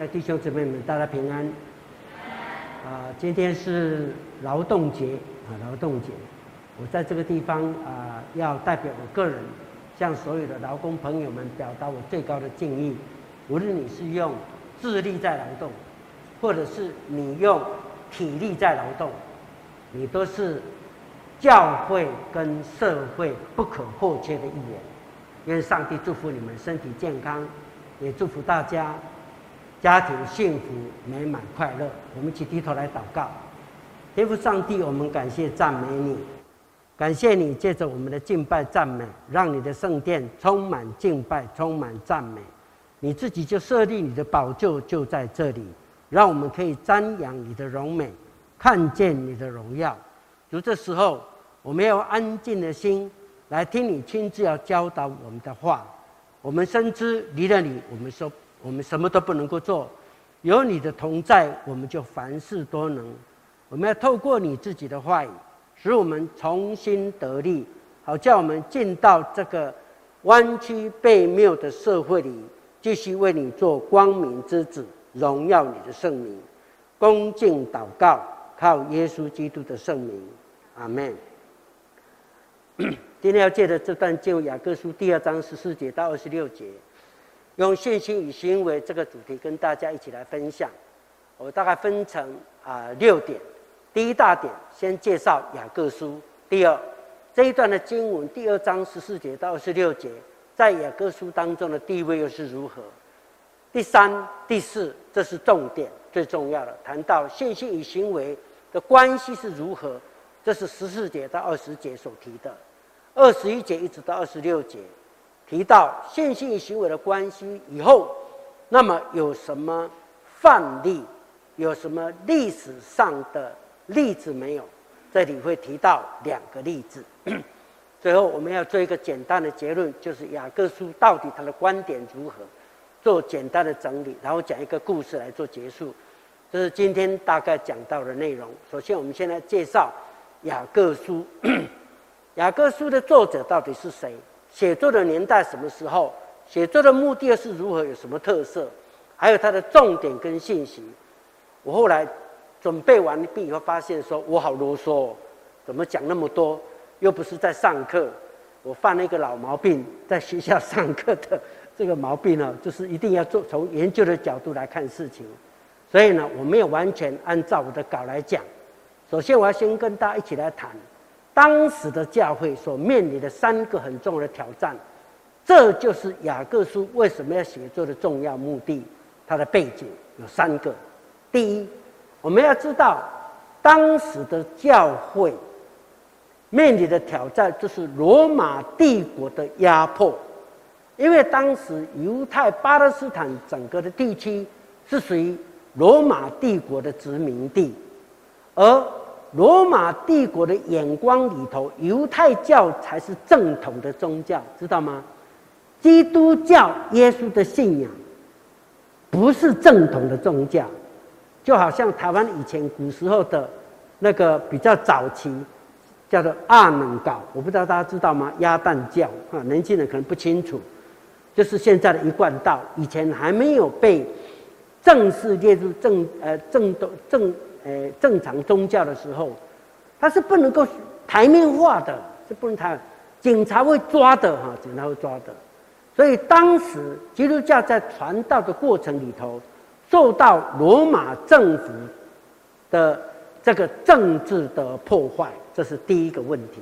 哎，弟兄姊妹们，大家平安。啊，今天是劳动节啊，劳动节。我在这个地方啊，要代表我个人，向所有的劳工朋友们表达我最高的敬意。无论你是用智力在劳动，或者是你用体力在劳动，你都是教会跟社会不可或缺的一员。愿上帝祝福你们身体健康，也祝福大家。家庭幸福美满快乐，我们一起低头来祷告。天父上帝，我们感谢赞美你，感谢你借着我们的敬拜赞美，让你的圣殿充满敬拜，充满赞美。你自己就设立你的宝座就在这里，让我们可以瞻仰你的荣美，看见你的荣耀。如这时候，我们要安静的心来听你亲自要教导我们的话。我们深知离了你，我们说。我们什么都不能够做，有你的同在，我们就凡事都能。我们要透过你自己的话语，使我们重新得力，好叫我们进到这个弯曲悖谬的社会里，继续为你做光明之子，荣耀你的圣名。恭敬祷告，靠耶稣基督的圣名，阿门。今天要借的这段经，雅各书第二章十四节到二十六节。用信心与行为这个主题跟大家一起来分享，我大概分成啊六点。第一大点，先介绍雅各书。第二，这一段的经文，第二章十四节到二十六节，在雅各书当中的地位又是如何？第三、第四，这是重点，最重要的，谈到信心与行为的关系是如何？这是十四节到二十节所提的，二十一节一直到二十六节。提到线性行为的关系以后，那么有什么范例？有什么历史上的例子没有？这里会提到两个例子。最后我们要做一个简单的结论，就是雅各书到底他的观点如何？做简单的整理，然后讲一个故事来做结束。这是今天大概讲到的内容。首先，我们先来介绍雅各书。雅各书的作者到底是谁？写作的年代什么时候？写作的目的是如何？有什么特色？还有它的重点跟信息。我后来准备完毕以后，发现说我好啰嗦，怎么讲那么多？又不是在上课。我犯了一个老毛病，在学校上课的 这个毛病呢，就是一定要做从研究的角度来看事情。所以呢，我没有完全按照我的稿来讲。首先，我要先跟大家一起来谈。当时的教会所面临的三个很重要的挑战，这就是雅各书为什么要写作的重要目的。它的背景有三个：第一，我们要知道当时的教会面临的挑战就是罗马帝国的压迫，因为当时犹太巴勒斯坦整个的地区是属于罗马帝国的殖民地，而罗马帝国的眼光里头，犹太教才是正统的宗教，知道吗？基督教耶稣的信仰不是正统的宗教，就好像台湾以前古时候的那个比较早期叫做阿能教，我不知道大家知道吗？鸭蛋教啊，年轻人可能不清楚，就是现在的一贯道，以前还没有被正式列入正呃正的正。诶，正常宗教的时候，它是不能够台面化的，是不能台，警察会抓的哈，警察会抓的。所以当时基督教在传道的过程里头，受到罗马政府的这个政治的破坏，这是第一个问题，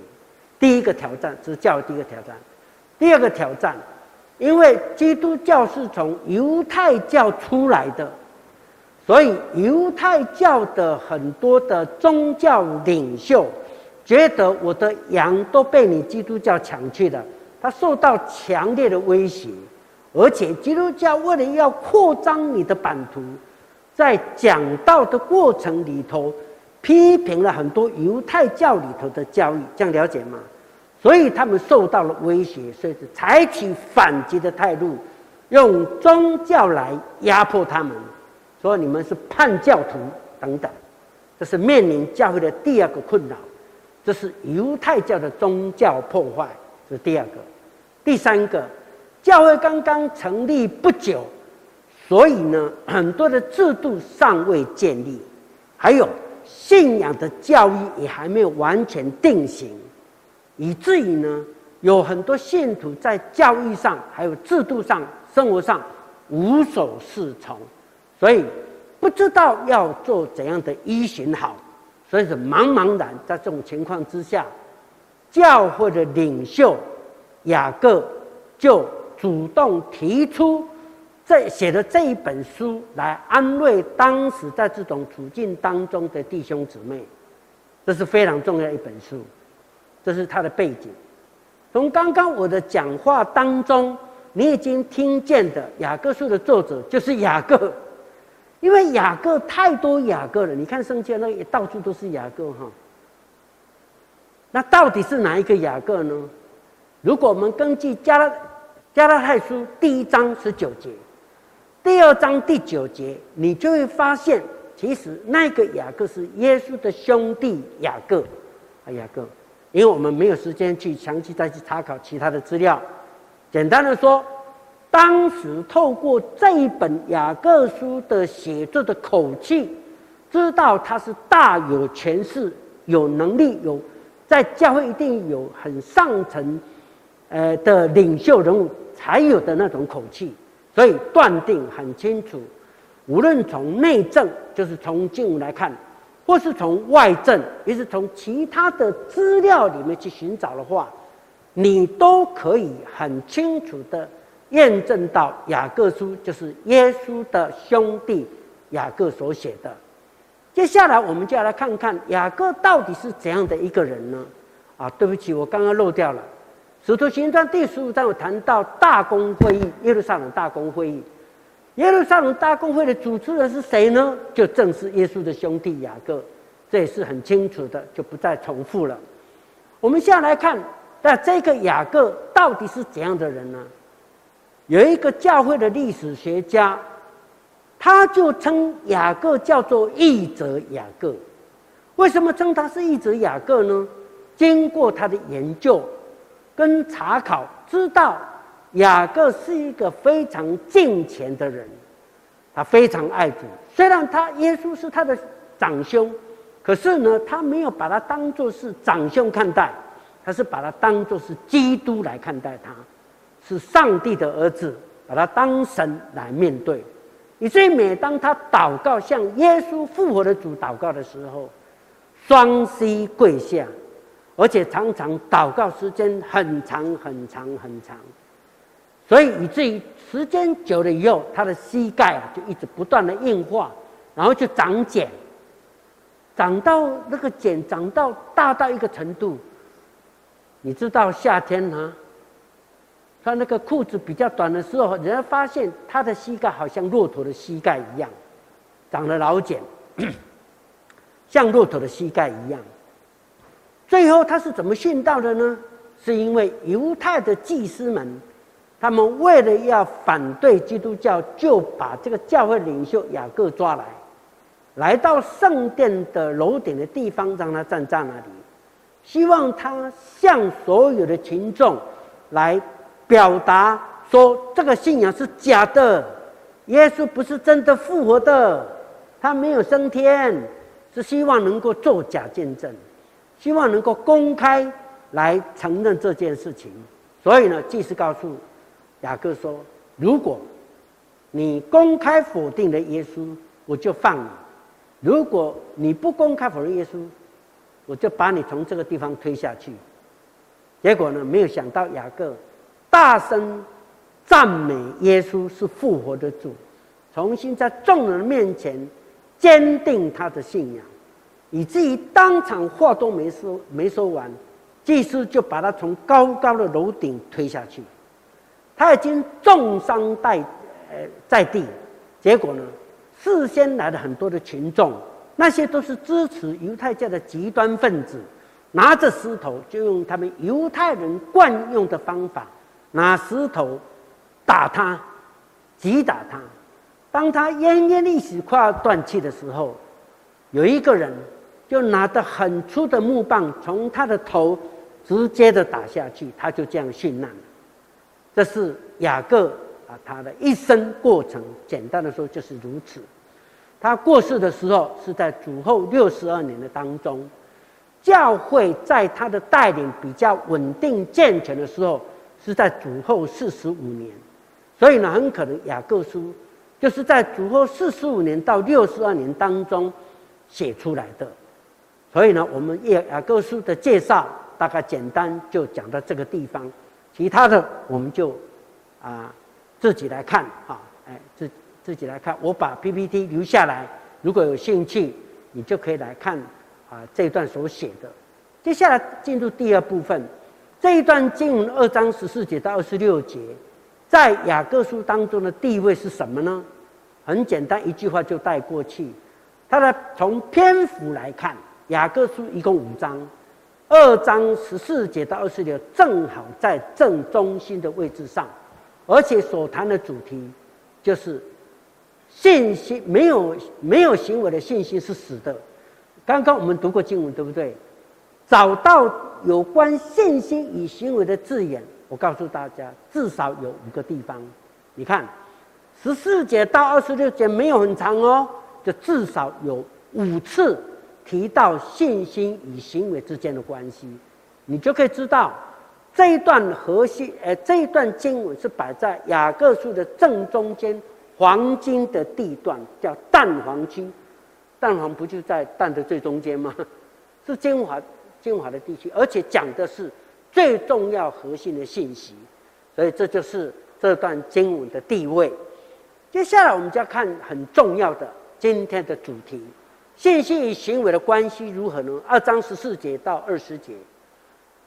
第一个挑战，这是教育第一个挑战。第二个挑战，因为基督教是从犹太教出来的。所以，犹太教的很多的宗教领袖觉得我的羊都被你基督教抢去了，他受到强烈的威胁，而且基督教为了要扩张你的版图，在讲道的过程里头批评了很多犹太教里头的教义，这样了解吗？所以他们受到了威胁，所以采取反击的态度，用宗教来压迫他们。说你们是叛教徒等等，这是面临教会的第二个困扰，这是犹太教的宗教破坏，这是第二个。第三个，教会刚刚成立不久，所以呢，很多的制度尚未建立，还有信仰的教育也还没有完全定型，以至于呢，有很多信徒在教育上、还有制度上、生活上无所适从，所以不知道要做怎样的依循好，所以是茫茫然。在这种情况之下，教会的领袖雅各就主动提出。这写的这一本书来安慰当时在这种处境当中的弟兄姊妹，这是非常重要一本书，这是他的背景。从刚刚我的讲话当中，你已经听见的雅各书的作者就是雅各，因为雅各太多雅各了。你看圣经那到处都是雅各哈。那到底是哪一个雅各呢？如果我们根据加拉加拉太书第一章十九节。第二章第九节，你就会发现，其实那个雅各是耶稣的兄弟雅各，啊，雅各。因为我们没有时间去详细再去查考其他的资料，简单的说，当时透过这一本雅各书的写作的口气，知道他是大有权势、有能力、有在教会一定有很上层，呃的领袖人物才有的那种口气。所以断定很清楚，无论从内政，就是从经文来看，或是从外政，也是从其他的资料里面去寻找的话，你都可以很清楚的验证到雅各书就是耶稣的兄弟雅各所写的。接下来我们就要来看看雅各到底是怎样的一个人呢？啊，对不起，我刚刚漏掉了。使徒行传第十五章有谈到大公会议，耶路撒冷大公会议。耶路撒冷大公会的主持人是谁呢？就正是耶稣的兄弟雅各，这也是很清楚的，就不再重复了。我们现在来看，那这个雅各到底是怎样的人呢？有一个教会的历史学家，他就称雅各叫做义者雅各。为什么称他是义者雅各呢？经过他的研究。跟查考知道，雅各是一个非常敬虔的人，他非常爱主。虽然他耶稣是他的长兄，可是呢，他没有把他当作是长兄看待，他是把他当作是基督来看待他，是上帝的儿子，把他当神来面对。以至于每当他祷告向耶稣复活的主祷告的时候，双膝跪下。而且常常祷告时间很长很长很长，所以以至于时间久了以后，他的膝盖就一直不断的硬化，然后就长茧，长到那个茧长到大到一个程度。你知道夏天啊，穿那个裤子比较短的时候，人家发现他的膝盖好像骆驼的膝盖一样，长了老茧，像骆驼的膝盖一样。最后他是怎么殉道的呢？是因为犹太的祭司们，他们为了要反对基督教，就把这个教会领袖雅各抓来，来到圣殿的楼顶的地方，让他站在那里，希望他向所有的群众来表达说，这个信仰是假的，耶稣不是真的复活的，他没有升天，是希望能够作假见证。希望能够公开来承认这件事情，所以呢，祭司告诉雅各说：“如果你公开否定了耶稣，我就放你；如果你不公开否认耶稣，我就把你从这个地方推下去。”结果呢，没有想到雅各大声赞美耶稣是复活的主，重新在众人面前坚定他的信仰。以至于当场话都没说，没说完，祭司就把他从高高的楼顶推下去。他已经重伤在呃在地，结果呢，事先来了很多的群众，那些都是支持犹太教的极端分子，拿着石头就用他们犹太人惯用的方法，拿石头打他，击打他。当他奄奄一息、快要断气的时候，有一个人。就拿着很粗的木棒，从他的头直接的打下去，他就这样殉难了。这是雅各啊，他的一生过程，简单的说就是如此。他过世的时候是在主后六十二年的当中，教会在他的带领比较稳定健全的时候是在主后四十五年，所以呢，很可能雅各书就是在主后四十五年到六十二年当中写出来的。所以呢，我们雅雅各书的介绍大概简单就讲到这个地方，其他的我们就啊自己来看啊，哎自自己来看。我把 PPT 留下来，如果有兴趣，你就可以来看啊这一段所写的。接下来进入第二部分，这一段经文二章十四节到二十六节，在雅各书当中的地位是什么呢？很简单，一句话就带过去。它的从篇幅来看。雅各书一共五章，二章十四节到二十六，正好在正中心的位置上，而且所谈的主题就是信心，没有没有行为的信心是死的。刚刚我们读过经文，对不对？找到有关信心与行为的字眼，我告诉大家，至少有五个地方。你看，十四节到二十六节没有很长哦，就至少有五次。提到信心与行为之间的关系，你就可以知道这一段核心，呃，这一段经文是摆在雅各书的正中间，黄金的地段，叫蛋黄区。蛋黄不就在蛋的最中间吗？是精华精华的地区，而且讲的是最重要核心的信息，所以这就是这段经文的地位。接下来我们就要看很重要的今天的主题。信心与行为的关系如何呢？二章十四节到二十节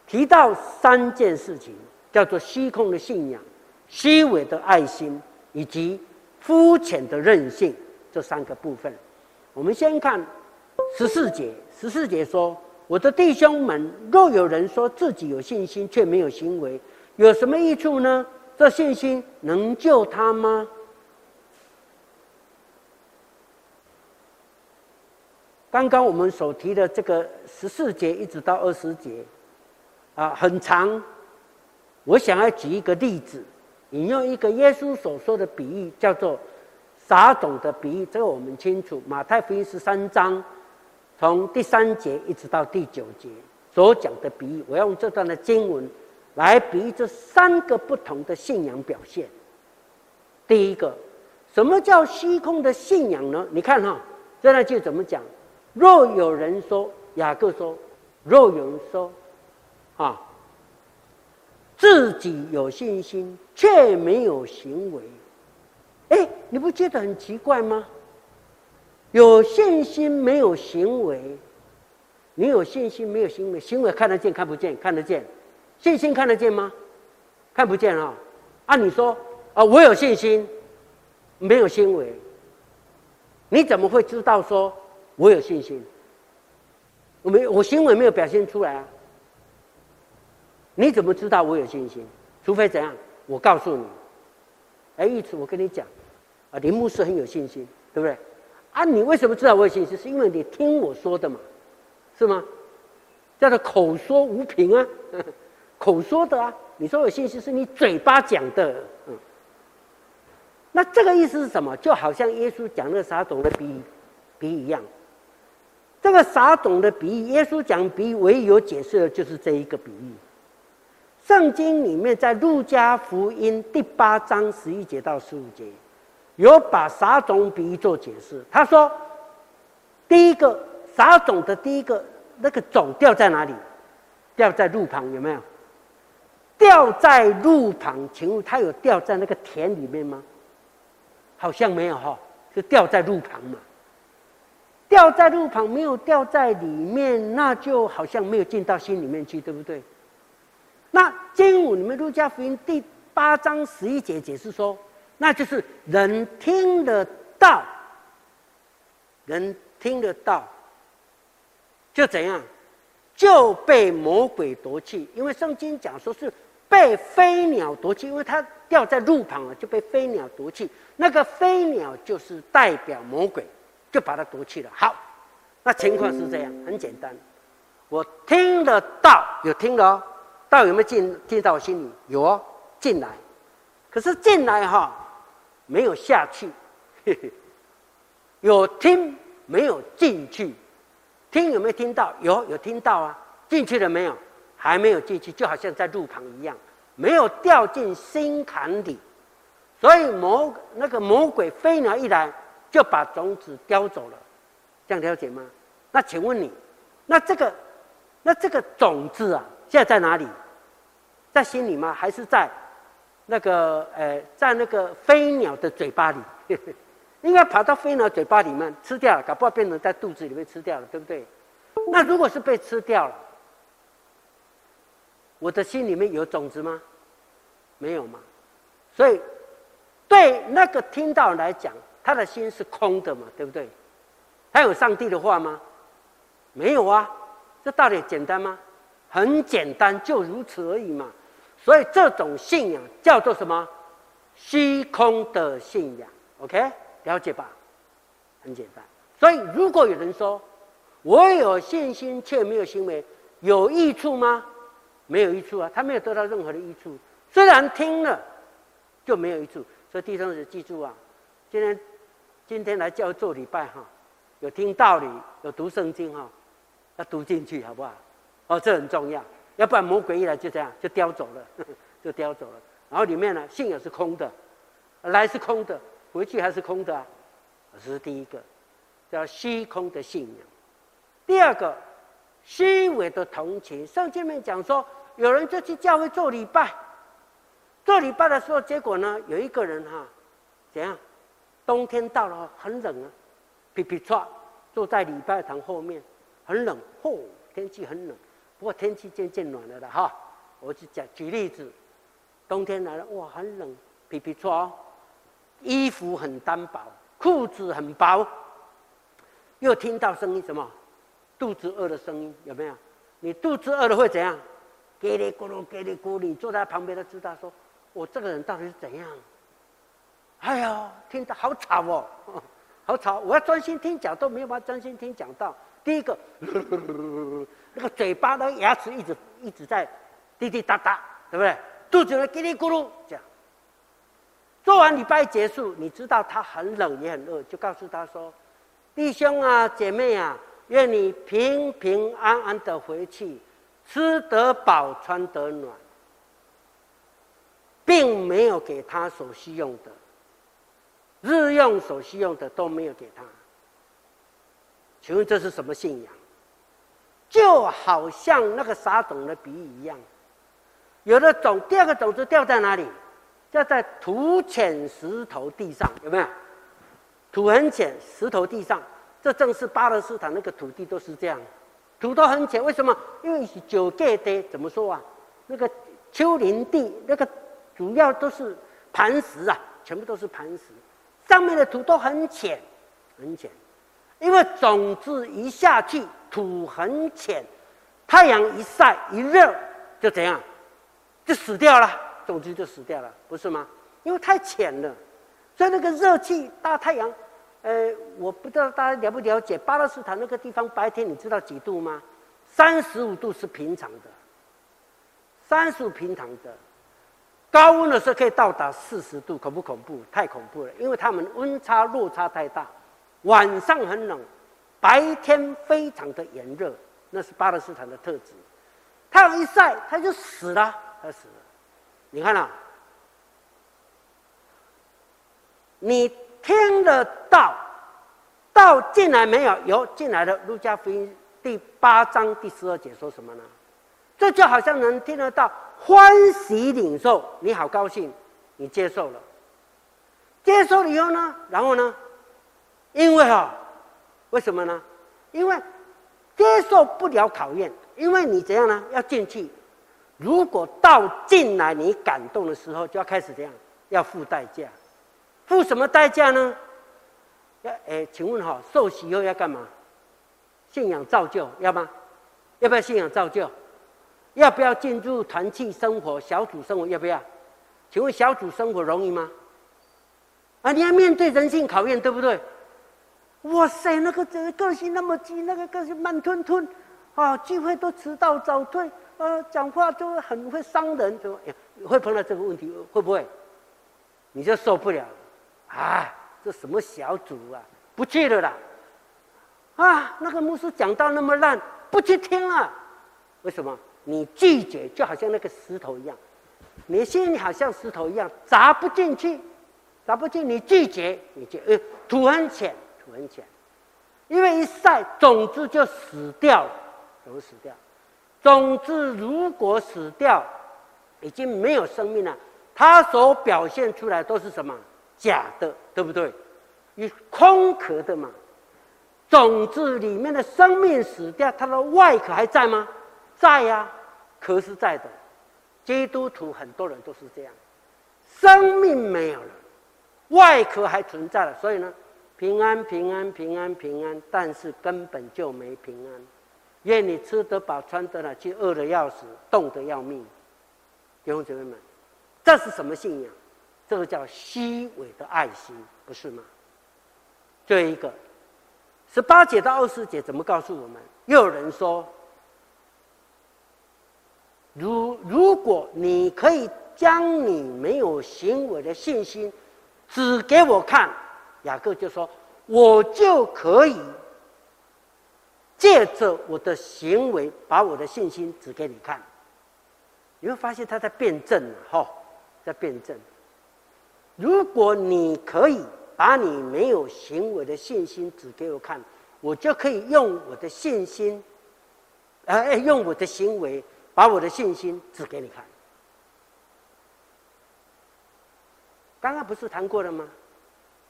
提到三件事情，叫做虚空的信仰、虚伪的爱心以及肤浅的任性这三个部分。我们先看十四节，十四节说：“我的弟兄们，若有人说自己有信心，却没有行为，有什么益处呢？这信心能救他吗？”刚刚我们所提的这个十四节一直到二十节，啊，很长。我想要举一个例子，引用一个耶稣所说的比喻，叫做撒种的比喻。这个我们清楚，马太福音十三章从第三节一直到第九节所讲的比喻。我要用这段的经文来比喻这三个不同的信仰表现。第一个，什么叫虚空的信仰呢？你看哈，这段就怎么讲？若有人说，雅各说，若有人说，啊，自己有信心却没有行为，哎，你不觉得很奇怪吗？有信心没有行为，你有信心没有行为，行为看得见看不见？看得见，信心看得见吗？看不见啊！按你说啊，我有信心，没有行为，你怎么会知道说？我有信心，我没我行为没有表现出来啊。你怎么知道我有信心？除非怎样？我告诉你，哎，一次我跟你讲，啊，林牧师很有信心，对不对？啊，你为什么知道我有信心？是因为你听我说的嘛，是吗？叫做口说无凭啊，口说的啊。你说有信心是你嘴巴讲的，嗯。那这个意思是什么？就好像耶稣讲那个撒种的比喻，比喻一样。这个撒种的比喻，耶稣讲比喻唯一有解释的就是这一个比喻。圣经里面在路加福音第八章十一节到十五节，有把撒种比喻做解释。他说，第一个撒种的第一个那个种掉在哪里？掉在路旁有没有？掉在路旁，请问他有掉在那个田里面吗？好像没有哈，就掉在路旁嘛。掉在路旁，没有掉在里面，那就好像没有进到心里面去，对不对？那经文里面，路加福音第八章十一节解释说，那就是人听得到，人听得到，就怎样，就被魔鬼夺去。因为圣经讲说是被飞鸟夺去，因为它掉在路旁了，就被飞鸟夺去。那个飞鸟就是代表魔鬼。就把它夺去了。好，那情况是这样，很简单。我听得到，有听了哦，道有没有进进到我心里？有哦，进来。可是进来哈，没有下去，有听没有进去？听有没有听到？有，有听到啊。进去了没有？还没有进去，就好像在路旁一样，没有掉进心坎里。所以魔那个魔鬼飞鸟一来，就把种子叼走了。这样了解吗？那请问你，那这个那这个种子啊，现在在哪里？在心里吗？还是在？那个呃，在那个飞鸟的嘴巴里，应该跑到飞鸟嘴巴里面吃掉了，搞不好变成在肚子里面吃掉了，对不对？那如果是被吃掉了，我的心里面有种子吗？没有吗？所以对那个听到来讲，他的心是空的嘛，对不对？他有上帝的话吗？没有啊，这道理简单吗？很简单，就如此而已嘛。所以这种信仰叫做什么？虚空的信仰，OK？了解吧？很简单。所以如果有人说我有信心却没有行为，有益处吗？没有益处啊，他没有得到任何的益处。虽然听了就没有益处。所以弟兄们记住啊，今天今天来教做礼拜哈，有听道理，有读圣经哈，要读进去好不好？哦，这很重要。要不然魔鬼一来就这样就叼走了，就叼走了。然后里面呢，信仰是空的，来是空的，回去还是空的啊。这是第一个，叫虚空的信仰。第二个，虚伪的同情。上经面讲说，有人就去教会做礼拜，做礼拜的时候，结果呢，有一个人哈，怎样？冬天到了，很冷啊，皮皮剉坐在礼拜堂后面，很冷，嚯，天气很冷。不过天气渐渐暖了的哈，我就讲举例子，冬天来了哇，很冷，皮皮剉，衣服很单薄，裤子很薄，又听到声音什么？肚子饿的声音有没有？你肚子饿了会怎样？叽里咕噜，叽里咕噜，你坐在旁边都知道说，我这个人到底是怎样？哎呀，听到好吵哦，好吵！我要专心听讲都没有办法专心听讲到。第一个。那个嘴巴的牙齿一直一直在滴滴答答，对不对？肚子呢叽里咕噜这样。做完礼拜结束，你知道他很冷也很饿，就告诉他说：“弟兄啊，姐妹啊，愿你平平安安的回去，吃得饱，穿得暖。”并没有给他所需用的，日用所需用的都没有给他。请问这是什么信仰？就好像那个撒种的比喻一样，有的种，第二个种子掉在哪里？掉在土浅石头地上，有没有？土很浅，石头地上，这正是巴勒斯坦那个土地都是这样，土都很浅。为什么？因为是九界的，怎么说啊？那个丘陵地，那个主要都是磐石啊，全部都是磐石，上面的土都很浅，很浅。因为种子一下去，土很浅，太阳一晒一热，就怎样，就死掉了，种子就死掉了，不是吗？因为太浅了，所以那个热气大太阳，呃，我不知道大家了不了解，巴勒斯坦那个地方白天你知道几度吗？三十五度是平常的，三十五平常的，高温的时候可以到达四十度，恐不恐怖？太恐怖了，因为他们温差落差太大。晚上很冷，白天非常的炎热，那是巴勒斯坦的特质。太阳一晒，它就死了，它死了。你看啊，你听得到，到进来没有？有进来的。路加福音第八章第十二节说什么呢？这就好像能听得到，欢喜领受，你好高兴，你接受了，接受了以后呢，然后呢？因为哈，为什么呢？因为接受不了考验，因为你怎样呢？要进去。如果到进来你感动的时候，就要开始这样，要付代价。付什么代价呢？要哎，请问哈，受洗后要干嘛？信仰造就，要吗？要不要信仰造就？要不要进入团契生活、小组生活？要不要？请问小组生活容易吗？啊，你要面对人性考验，对不对？哇塞，那个这个个性那么急，那个个性慢吞吞，啊，聚会都迟到早退，呃，讲话都很会伤人，就会碰到这个问题，会不会？你就受不了了，啊，这什么小组啊，不去了啦！啊，那个牧师讲到那么烂，不去听了。为什么？你拒绝就好像那个石头一样，你心里好像石头一样砸不进去，砸不进。你拒绝，你就呃土很浅，土很浅，因为一晒种子就死掉了，怎么死掉？种子如果死掉，已经没有生命了。它所表现出来都是什么？假的，对不对？你空壳的嘛。种子里面的生命死掉，它的外壳还在吗？在呀、啊，壳是在的。基督徒很多人都是这样，生命没有了，外壳还存在了。所以呢，平安平安平安平安，但是根本就没平安。愿你吃得饱，穿得暖，却饿得要死，冻得要命。弟兄姊妹们。这是什么信仰？这个叫虚伪的爱心，不是吗？这一个，十八节到二十节怎么告诉我们？又有人说，如如果你可以将你没有行为的信心指给我看，雅各就说，我就可以借着我的行为把我的信心指给你看。你会发现他在辩证哈。在辩证，如果你可以把你没有行为的信心指给我看，我就可以用我的信心，呃，用我的行为把我的信心指给你看。刚刚不是谈过了吗？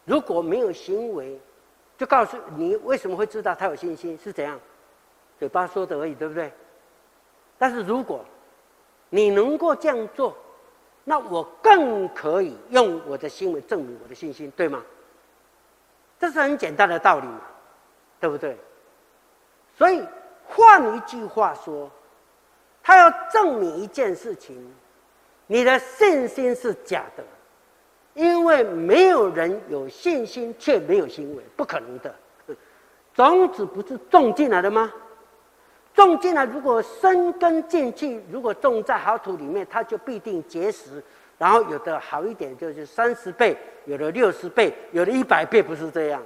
如果没有行为，就告诉你为什么会知道他有信心是怎样，嘴巴说的而已，对不对？但是如果你能够这样做，那我更可以用我的行为证明我的信心，对吗？这是很简单的道理嘛，对不对？所以换一句话说，他要证明一件事情：你的信心是假的，因为没有人有信心却没有行为，不可能的。种子不是种进来的吗？种进来，如果生根进去，如果种在好土里面，它就必定结实。然后有的好一点，就是三十倍，有的六十倍，有的一百倍，不是这样。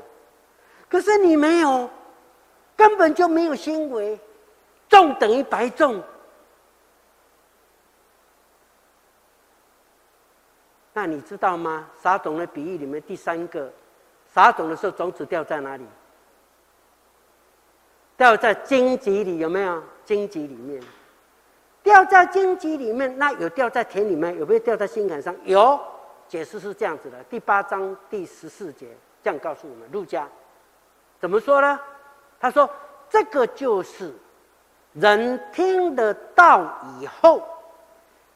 可是你没有，根本就没有行为，种等于白种。那你知道吗？撒种的比喻里面第三个，撒种的时候种子掉在哪里？掉在荆棘里，有没有？荆棘里面，掉在荆棘里面，那有掉在田里面？有没有掉在心坎上？有。解释是这样子的，第八章第十四节这样告诉我们：陆家怎么说呢？他说：“这个就是人听得到以后，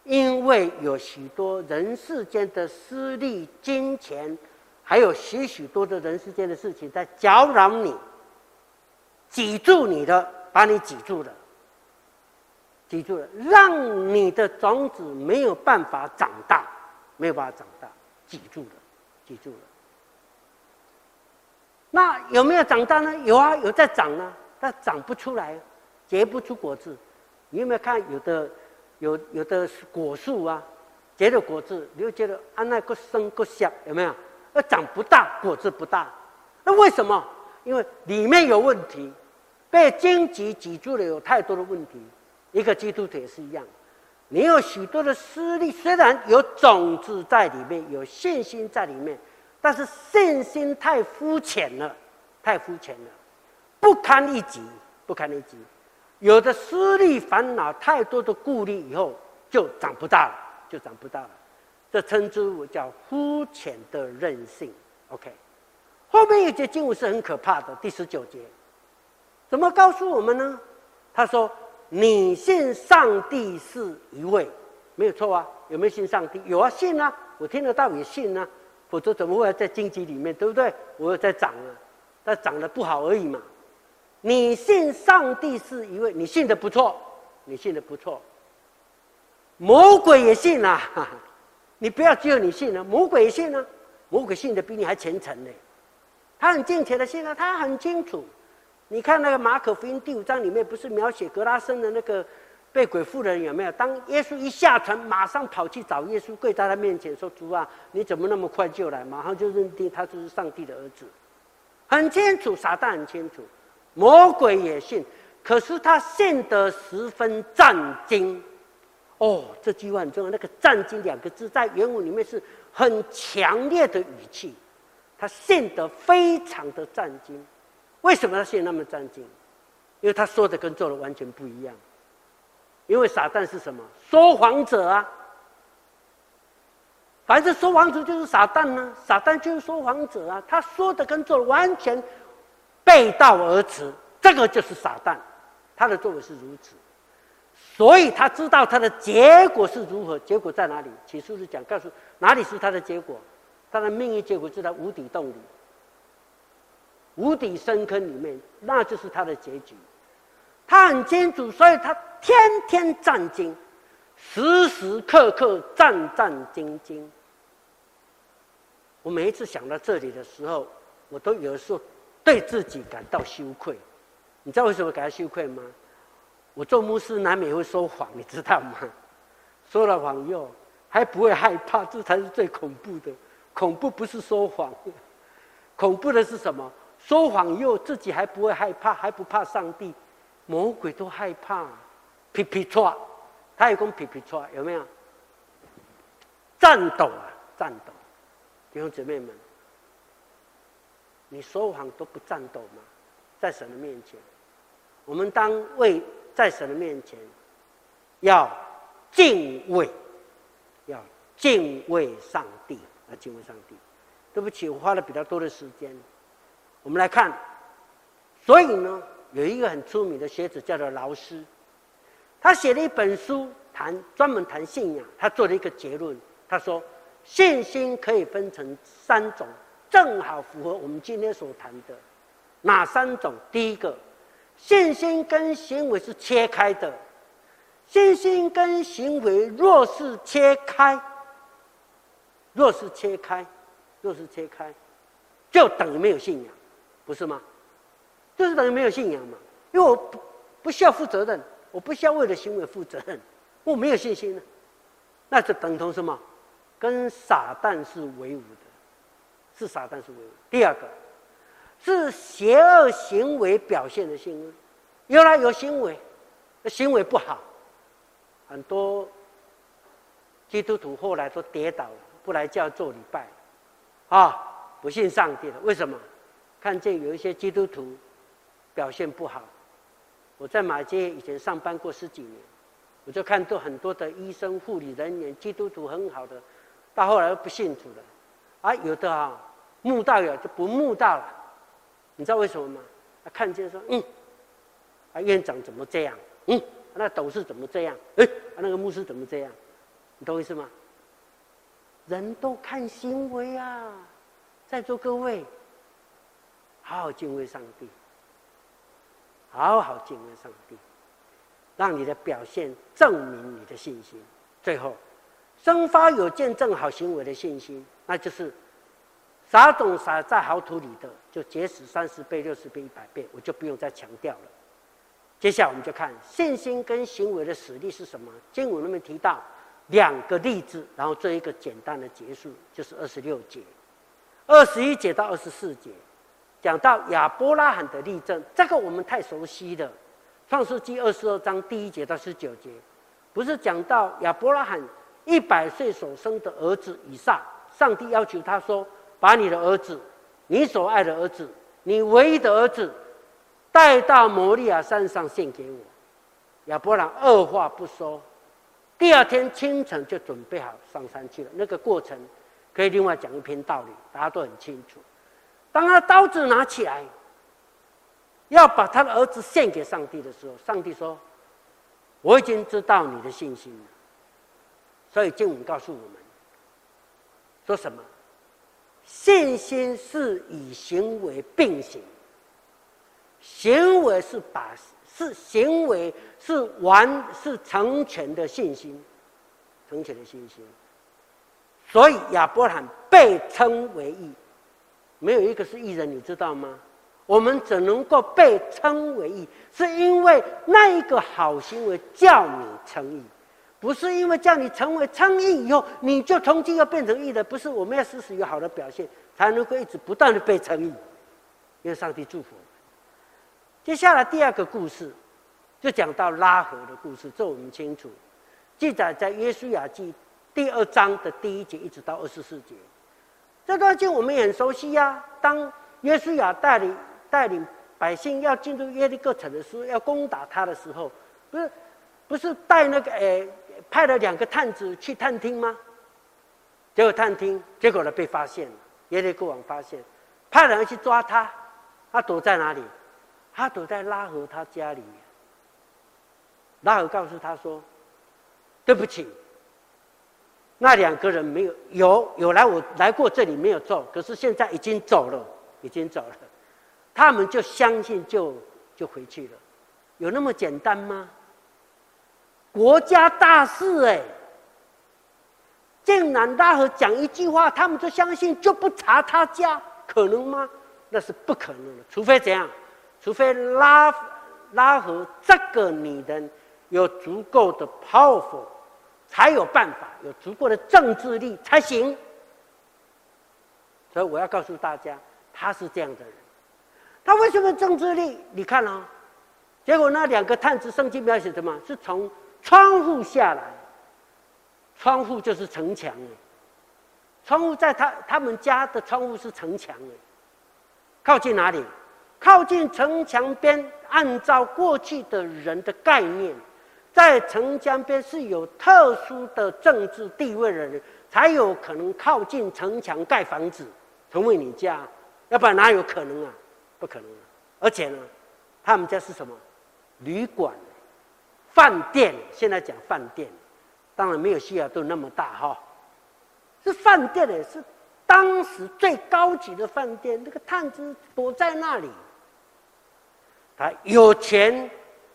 因为有许多人世间的私利、金钱，还有许许多的人世间的事情在搅扰你。”挤住你的，把你挤住了，挤住了，让你的种子没有办法长大，没有办法长大，挤住了，挤住了。那有没有长大呢？有啊，有在长呢，但长不出来，结不出果子。你有没有看有的有有的果树啊，结的果子，你又觉得啊，那个生个小，有没有？那长不大，果子不大，那为什么？因为里面有问题。被荆棘挤住了，有太多的问题。一个基督徒也是一样，你有许多的私利，虽然有种子在里面，有信心在里面，但是信心太肤浅了，太肤浅了，不堪一击，不堪一击。有的私利烦恼太多的顾虑以后，就长不大了，就长不大了。这称之为叫肤浅的任性。OK，后面有节经文是很可怕的，第十九节。怎么告诉我们呢？他说：“你信上帝是一位，没有错啊。有没有信上帝？有啊，信啊。我听得到也信啊，否则怎么会在荆棘里面，对不对？我有在长啊，但长得不好而已嘛。你信上帝是一位，你信得不错，你信得不错。魔鬼也信啊，你不要只有你信啊，魔鬼信啊，魔鬼信得比你还虔诚呢。他很敬虔的信啊，他很清楚。”你看那个马可福音第五章里面，不是描写格拉森的那个被鬼附人有没有？当耶稣一下船，马上跑去找耶稣，跪在他面前说：“主啊，你怎么那么快就来？”马上就认定他就是上帝的儿子，很清楚，撒旦很清楚，魔鬼也信，可是他信得十分战惊。哦，这句话很重要。那个“战惊”两个字在原文里面是很强烈的语气，他信得非常的战惊。为什么他信那么战惊？因为他说的跟做的完全不一样。因为撒旦是什么？说谎者啊！反正说谎者就是撒旦呢、啊，撒旦就是说谎者啊！他说的跟做的完全背道而驰，这个就是撒旦，他的作为是如此，所以他知道他的结果是如何，结果在哪里？启示录讲告诉哪里是他的结果？他的命运结果就在无底洞里、无底深坑里面，那就是他的结局。他很清楚，所以他天天战兢，时时刻刻战战兢兢。我每一次想到这里的时候，我都有时候对自己感到羞愧。你知道为什么感到羞愧吗？我做牧师难免会说谎，你知道吗？说了谎以后还不会害怕，这才是最恐怖的。恐怖不是说谎，恐怖的是什么？说谎以后自己还不会害怕，还不怕上帝。魔鬼都害怕，皮皮错，他也讲皮皮错，有没有？颤抖啊，颤抖！弟兄姊妹们，你说谎都不战斗吗？在神的面前，我们当为在神的面前要敬畏，要敬畏上帝，要敬畏上帝。对不起，我花了比较多的时间。我们来看，所以呢？有一个很出名的学者叫做劳斯，他写了一本书谈专门谈信仰。他做了一个结论，他说信心可以分成三种，正好符合我们今天所谈的哪三种？第一个，信心跟行为是切开的，信心跟行为若是切开，若是切开，若是切开，就等于没有信仰，不是吗？就是等于没有信仰嘛，因为我不不需要负责任，我不需要为了行为负责任，我没有信心呢，那就等同什么？跟撒旦是为伍的，是撒旦是为伍。第二个，是邪恶行为表现的信心，原来有行为，行为不好，很多基督徒后来都跌倒了，不来教做礼拜，啊，不信上帝了。为什么？看见有一些基督徒。表现不好，我在马街以前上班过十几年，我就看到很多的医生、护理人员，基督徒很好的，到后来不信主了，啊，有的啊，慕道友就不慕道了，你知道为什么吗？他看见说，嗯，啊，院长怎么这样？嗯，那董事怎么这样？哎，啊，那个牧师怎么这样？你懂意思吗？人都看行为啊，在座各位，好好敬畏上帝。好好敬畏上帝，让你的表现证明你的信心。最后，生发有见证好行为的信心，那就是撒种撒在好土里的，就结实三十倍、六十倍、一百倍，我就不用再强调了。接下来我们就看信心跟行为的实例是什么。经文里面提到两个例子，然后做一个简单的结束，就是二十六节、二十一节到二十四节。讲到亚伯拉罕的例证，这个我们太熟悉了。创世纪二十二章第一节到十九节，不是讲到亚伯拉罕一百岁所生的儿子以撒，上帝要求他说：“把你的儿子，你所爱的儿子，你唯一的儿子，带到摩利亚山上献给我。”亚伯兰二话不说，第二天清晨就准备好上山去了。那个过程可以另外讲一篇道理，大家都很清楚。当他刀子拿起来，要把他的儿子献给上帝的时候，上帝说：“我已经知道你的信心了。”所以经文告诉我们，说什么？信心是以行为并行，行为是把是行为是完是成全的信心，成全的信心。所以亚伯兰被称为义。没有一个是义人，你知道吗？我们只能够被称为义，是因为那一个好行为叫你称义，不是因为叫你成为称义以后你就从今要变成义的。不是，我们要时时有好的表现，才能够一直不断的被称义。愿上帝祝福。接下来第二个故事，就讲到拉合的故事，这我们清楚，记载在约书亚记第二章的第一节一直到二十四节。这段经我们也很熟悉呀、当约书亚带领带领百姓要进入耶利哥城的时候，要攻打他的时候，不是不是带那个诶派了两个探子去探听吗？结果探听，结果呢被发现了，耶利哥王发现，派人去抓他，他躲在哪里？他躲在拉合他家里。拉合告诉他说：“对不起，那两个人没有有有来我来过这里没有错，可是现在已经走了，已经走了。他们就相信就就回去了，有那么简单吗？国家大事哎，竟然拉合讲一句话，他们就相信就不查他家，可能吗？那是不可能的，除非怎样？”除非拉拉合这个女人有足够的 powerful，才有办法，有足够的政治力才行。所以我要告诉大家，他是这样的人。他为什么政治力？你看啊，结果那两个探子圣经描写什么？是从窗户下来，窗户就是城墙哎，窗户在他他们家的窗户是城墙哎，靠近哪里？靠近城墙边，按照过去的人的概念，在城墙边是有特殊的政治地位的人，才有可能靠近城墙盖房子，成为你家，要不然哪有可能啊？不可能！而且呢，他们家是什么？旅馆、饭店。现在讲饭店，当然没有希尔顿那么大哈，是饭店的，是当时最高级的饭店。那个探子躲在那里。他有钱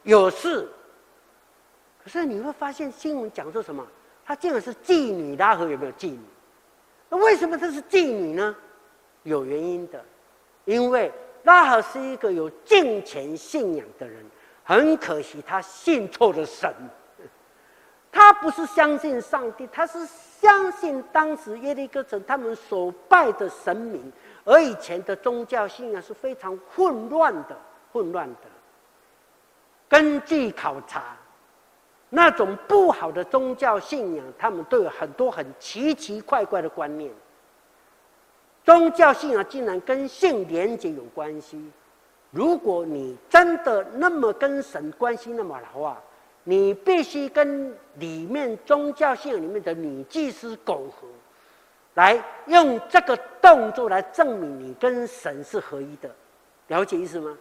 有势，可是你会发现新闻讲说什么？他竟然是妓女，拉合有没有妓女？那为什么他是妓女呢？有原因的，因为拉合是一个有敬虔信仰的人，很可惜他信错了神。他不是相信上帝，他是相信当时耶利哥城他们所拜的神明，而以前的宗教信仰是非常混乱的。混乱的。根据考察，那种不好的宗教信仰，他们都有很多很奇奇怪怪的观念。宗教信仰竟然跟性连接有关系。如果你真的那么跟神关系那么好的话，你必须跟里面宗教信仰里面的女祭司苟合，来用这个动作来证明你跟神是合一的。了解意思吗？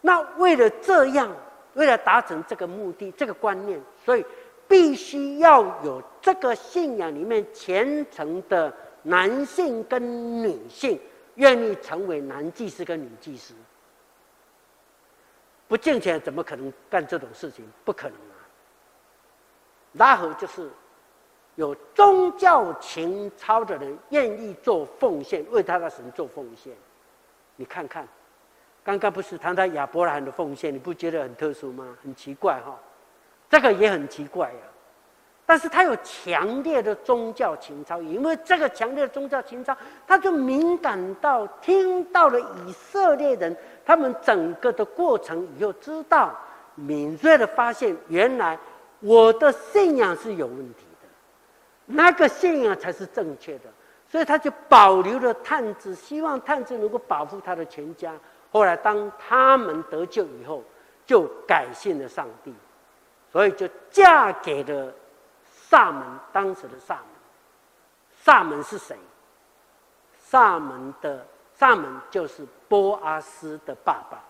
那为了这样，为了达成这个目的、这个观念，所以必须要有这个信仰里面虔诚的男性跟女性，愿意成为男祭司跟女祭司。不敬虔怎么可能干这种事情？不可能啊！拉合就是有宗教情操的人，愿意做奉献，为他的神做奉献。你看看。刚刚不是谈到亚伯拉罕的奉献，你不觉得很特殊吗？很奇怪哈，这个也很奇怪呀。但是他有强烈的宗教情操，因为这个强烈的宗教情操，他就敏感到听到了以色列人他们整个的过程以后，知道敏锐的发现，原来我的信仰是有问题的，那个信仰才是正确的，所以他就保留了探子，希望探子能够保护他的全家。后来，当他们得救以后，就改信了上帝，所以就嫁给了萨门，当时的萨门。萨门是谁？萨门的萨门就是波阿斯的爸爸。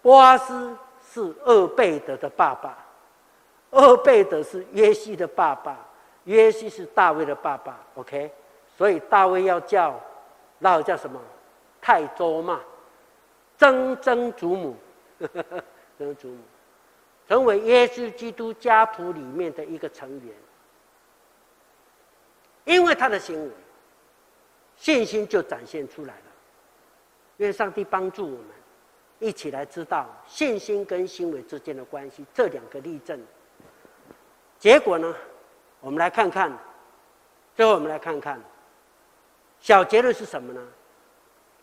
波阿斯是厄贝德的爸爸，厄贝德是约西的爸爸，约西是大卫的爸爸。OK，所以大卫要叫，那叫什么？太周嘛。曾曾祖母，曾祖母，成为耶稣基督家谱里面的一个成员，因为他的行为，信心就展现出来了。愿上帝帮助我们，一起来知道信心跟行为之间的关系。这两个例证，结果呢，我们来看看。最后，我们来看看小结论是什么呢？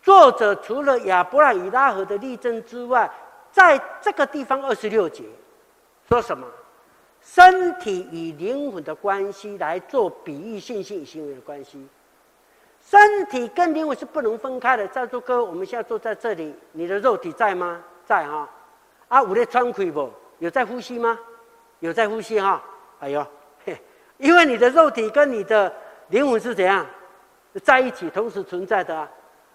作者除了亚伯拉以拉合的例证之外，在这个地方二十六节说什么？身体与灵魂的关系来做比喻，信心与行为的关系。身体跟灵魂是不能分开的。在座各位，我们现在坐在这里，你的肉体在吗？在哈。啊，有在喘气不？有在呼吸吗？有在呼吸哈。哎呦，嘿因为你的肉体跟你的灵魂是怎样在一起，同时存在的啊？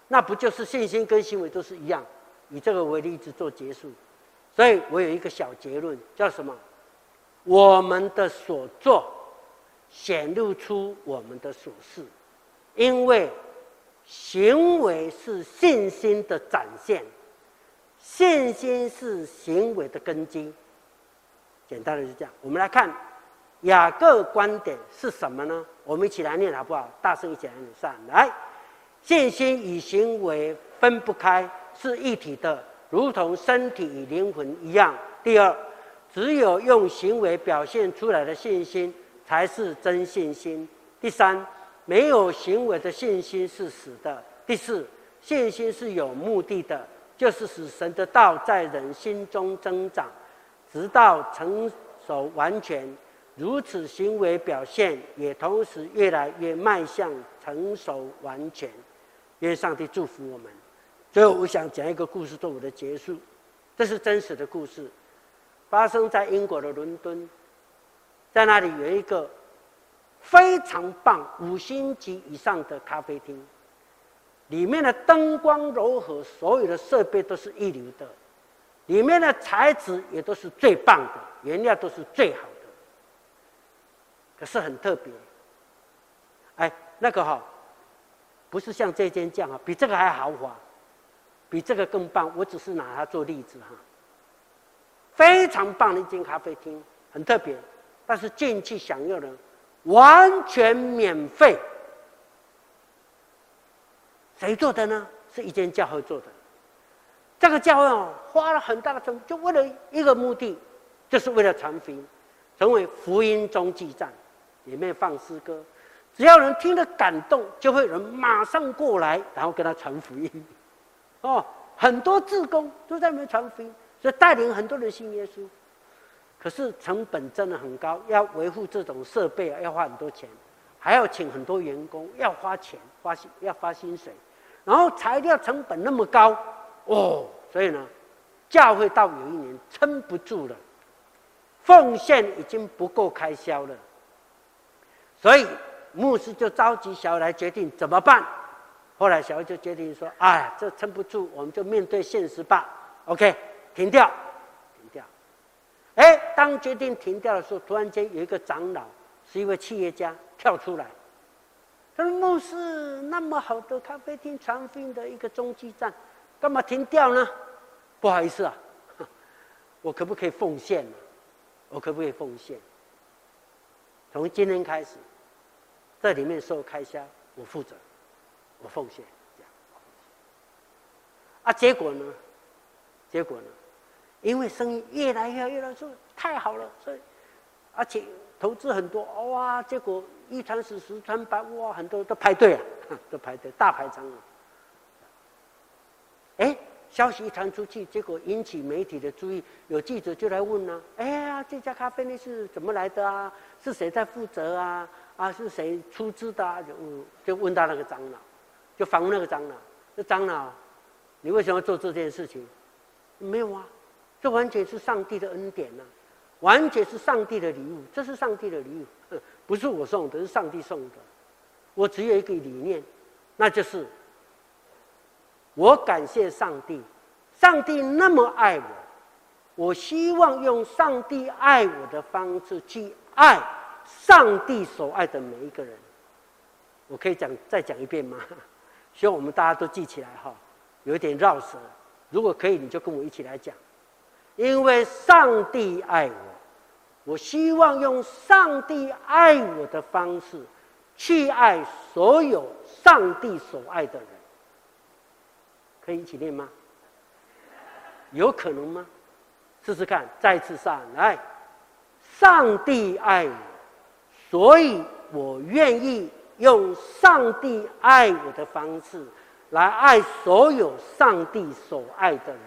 那不就是信心跟行为都是一样？以这个为例子做结束。所以我有一个小结论，叫什么？我们的所作显露出我们的所是。因为行为是信心的展现，信心是行为的根基。简单的是这样。我们来看雅各观点是什么呢？我们一起来念好不好？大声一起来念上来。信心与行为分不开，是一体的，如同身体与灵魂一样。第二，只有用行为表现出来的信心才是真信心。第三。没有行为的信心是死的。第四，信心是有目的的，就是使神的道在人心中增长，直到成熟完全。如此行为表现也同时越来越迈向成熟完全。愿上帝祝福我们。最后，我想讲一个故事做我的结束。这是真实的故事，发生在英国的伦敦，在那里有一个。非常棒，五星级以上的咖啡厅，里面的灯光柔和，所有的设备都是一流的，里面的材质也都是最棒的，原料都是最好的。可是很特别，哎，那个哈、不是像这间这样啊，比这个还豪华，比这个更棒。我只是拿它做例子哈，非常棒的一间咖啡厅，很特别，但是进去享用的。完全免费，谁做的呢？是一间教会做的。这个教会哦，花了很大的成本，就为了一个目的，就是为了传福音，成为福音中继站。里面放诗歌，只要人听了感动，就会有人马上过来，然后跟他传福音。哦，很多志工都在那边传福音，所以带领很多人信耶稣。可是成本真的很高，要维护这种设备啊，要花很多钱，还要请很多员工，要花钱，花薪要发薪水，然后材料成本那么高，哦，所以呢，教会到有一年撑不住了，奉献已经不够开销了，所以牧师就召集小来决定怎么办。后来小会就决定说：“哎，这撑不住，我们就面对现实吧。”OK，停掉。停掉哎，当决定停掉的时候，突然间有一个长老，是一位企业家跳出来，他说：“牧师，那么好的咖啡厅，传福音的一个中继站，干嘛停掉呢？不好意思啊，我可不可以奉献？我可不可以奉献？从今天开始，这里面所有开销我负责，我奉献，这样。啊，结果呢？结果呢？”因为生意越来越好，越来越太好了，所以而且投资很多哇，结果一传十，十传百，哇，很多人都排队啊，都排队大排长龙。哎，消息一传出去，结果引起媒体的注意，有记者就来问呢、哎呀，这家咖啡店是怎么来的啊？是谁在负责啊？啊，是谁出资的、啊？就就问到那个长老，就访问那个长老，那长老，你为什么要做这件事情？没有啊。这完全是上帝的恩典呐、啊，完全是上帝的礼物。这是上帝的礼物，不是我送的，是上帝送的。我只有一个理念，那就是我感谢上帝，上帝那么爱我，我希望用上帝爱我的方式去爱上帝所爱的每一个人。我可以讲再讲一遍吗？希望我们大家都记起来哈，有一点绕舌。如果可以，你就跟我一起来讲。因为上帝爱我，我希望用上帝爱我的方式，去爱所有上帝所爱的人。可以一起念吗？有可能吗？试试看，再次上来。上帝爱我，所以我愿意用上帝爱我的方式来爱所有上帝所爱的人。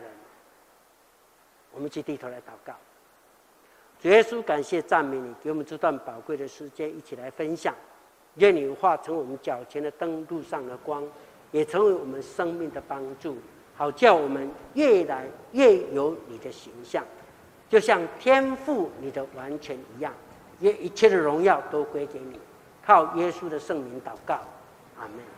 我们去低头来祷告。主耶稣，感谢赞美你，给我们这段宝贵的时间，一起来分享。愿你化成我们脚前的灯，路上的光，也成为我们生命的帮助，好叫我们越来越有你的形象，就像天赋你的完全一样。愿一切的荣耀都归给你，靠耶稣的圣名祷告，阿门。